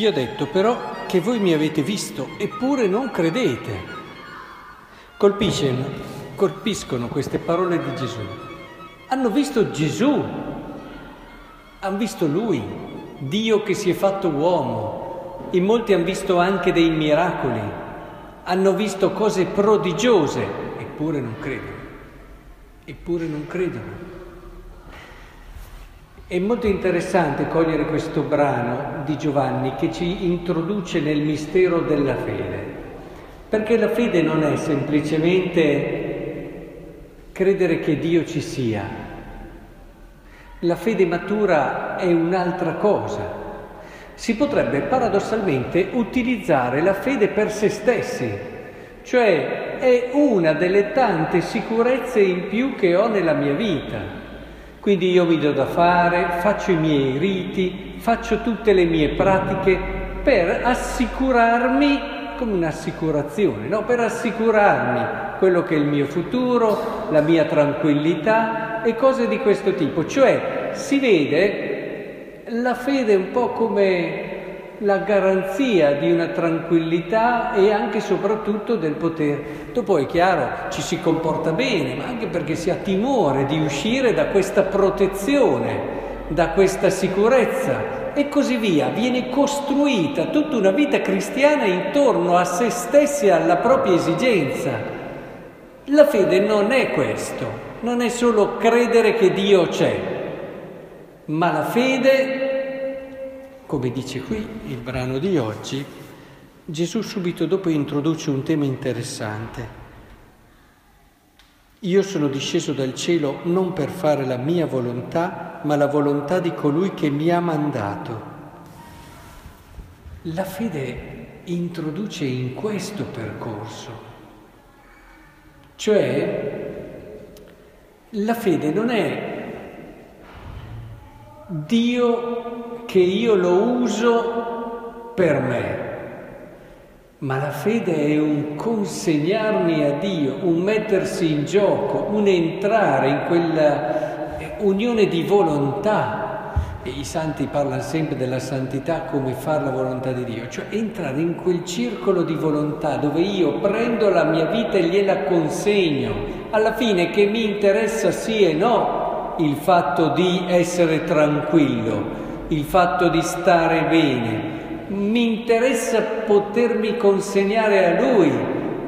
Vi ho detto però che voi mi avete visto, eppure non credete. colpiscono queste parole di Gesù. Hanno visto Gesù, hanno visto Lui, Dio che si è fatto uomo. In molti hanno visto anche dei miracoli, hanno visto cose prodigiose, eppure non credono. Eppure non credono. È molto interessante cogliere questo brano di Giovanni che ci introduce nel mistero della fede, perché la fede non è semplicemente credere che Dio ci sia, la fede matura è un'altra cosa. Si potrebbe paradossalmente utilizzare la fede per se stessi, cioè è una delle tante sicurezze in più che ho nella mia vita. Quindi io mi do da fare, faccio i miei riti, faccio tutte le mie pratiche per assicurarmi, come un'assicurazione, no? per assicurarmi quello che è il mio futuro, la mia tranquillità e cose di questo tipo. Cioè si vede la fede un po' come la garanzia di una tranquillità e anche e soprattutto del potere. Dopo è chiaro, ci si comporta bene, ma anche perché si ha timore di uscire da questa protezione, da questa sicurezza e così via. Viene costruita tutta una vita cristiana intorno a se stessi e alla propria esigenza. La fede non è questo, non è solo credere che Dio c'è, ma la fede come dice qui il brano di oggi, Gesù subito dopo introduce un tema interessante. Io sono disceso dal cielo non per fare la mia volontà, ma la volontà di colui che mi ha mandato. La fede introduce in questo percorso, cioè la fede non è Dio che io lo uso per me, ma la fede è un consegnarmi a Dio, un mettersi in gioco, un entrare in quella eh, unione di volontà. E I santi parlano sempre della santità come fare la volontà di Dio, cioè entrare in quel circolo di volontà dove io prendo la mia vita e gliela consegno. Alla fine che mi interessa sì e no, il fatto di essere tranquillo, il fatto di stare bene. Mi interessa potermi consegnare a Lui,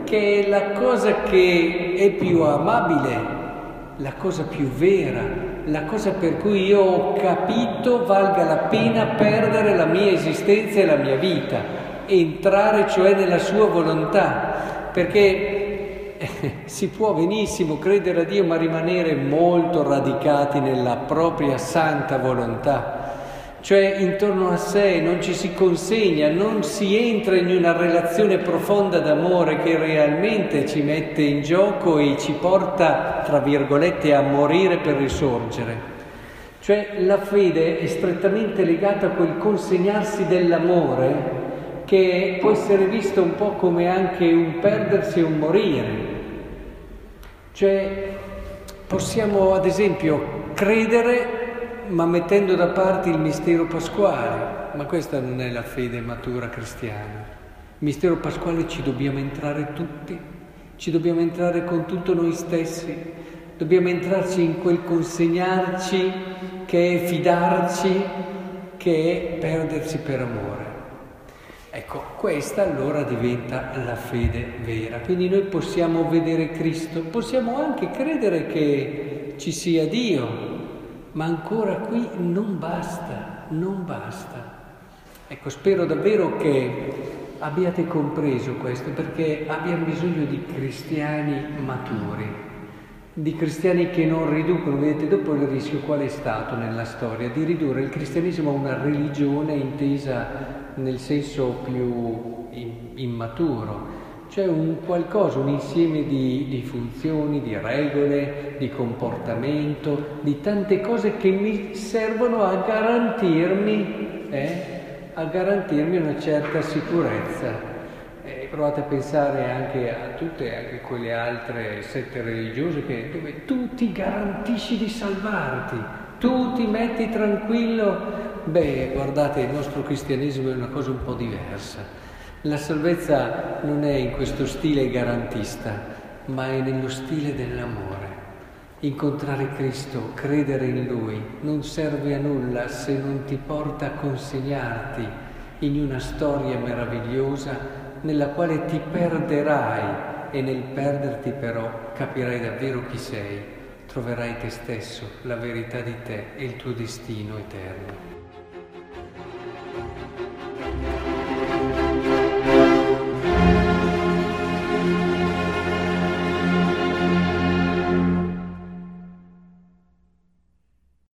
che è la cosa che è più amabile, la cosa più vera, la cosa per cui io ho capito valga la pena perdere la mia esistenza e la mia vita, entrare cioè nella sua volontà, perché si può benissimo credere a Dio ma rimanere molto radicati nella propria santa volontà, cioè intorno a sé non ci si consegna, non si entra in una relazione profonda d'amore che realmente ci mette in gioco e ci porta, tra virgolette, a morire per risorgere. Cioè la fede è strettamente legata a quel consegnarsi dell'amore che può essere visto un po' come anche un perdersi e un morire. Cioè possiamo ad esempio credere ma mettendo da parte il mistero pasquale, ma questa non è la fede matura cristiana. Il mistero pasquale ci dobbiamo entrare tutti, ci dobbiamo entrare con tutto noi stessi, dobbiamo entrarci in quel consegnarci che è fidarci, che è perdersi per amore. Ecco, questa allora diventa la fede vera. Quindi noi possiamo vedere Cristo, possiamo anche credere che ci sia Dio, ma ancora qui non basta, non basta. Ecco, spero davvero che abbiate compreso questo, perché abbiamo bisogno di cristiani maturi, di cristiani che non riducono, vedete dopo il rischio qual è stato nella storia, di ridurre il cristianesimo a una religione intesa nel senso più immaturo, cioè un qualcosa, un insieme di, di, funzioni, di regole, di comportamento, di tante cose che mi servono a garantirmi, eh, a garantirmi una certa sicurezza. Provate a pensare anche a tutte anche quelle altre sette religiose che, dove tu ti garantisci di salvarti, tu ti metti tranquillo. Beh, guardate, il nostro cristianesimo è una cosa un po' diversa. La salvezza non è in questo stile garantista, ma è nello stile dell'amore. Incontrare Cristo, credere in Lui, non serve a nulla se non ti porta a consegnarti in una storia meravigliosa nella quale ti perderai e nel perderti però capirai davvero chi sei, troverai te stesso, la verità di te e il tuo destino eterno.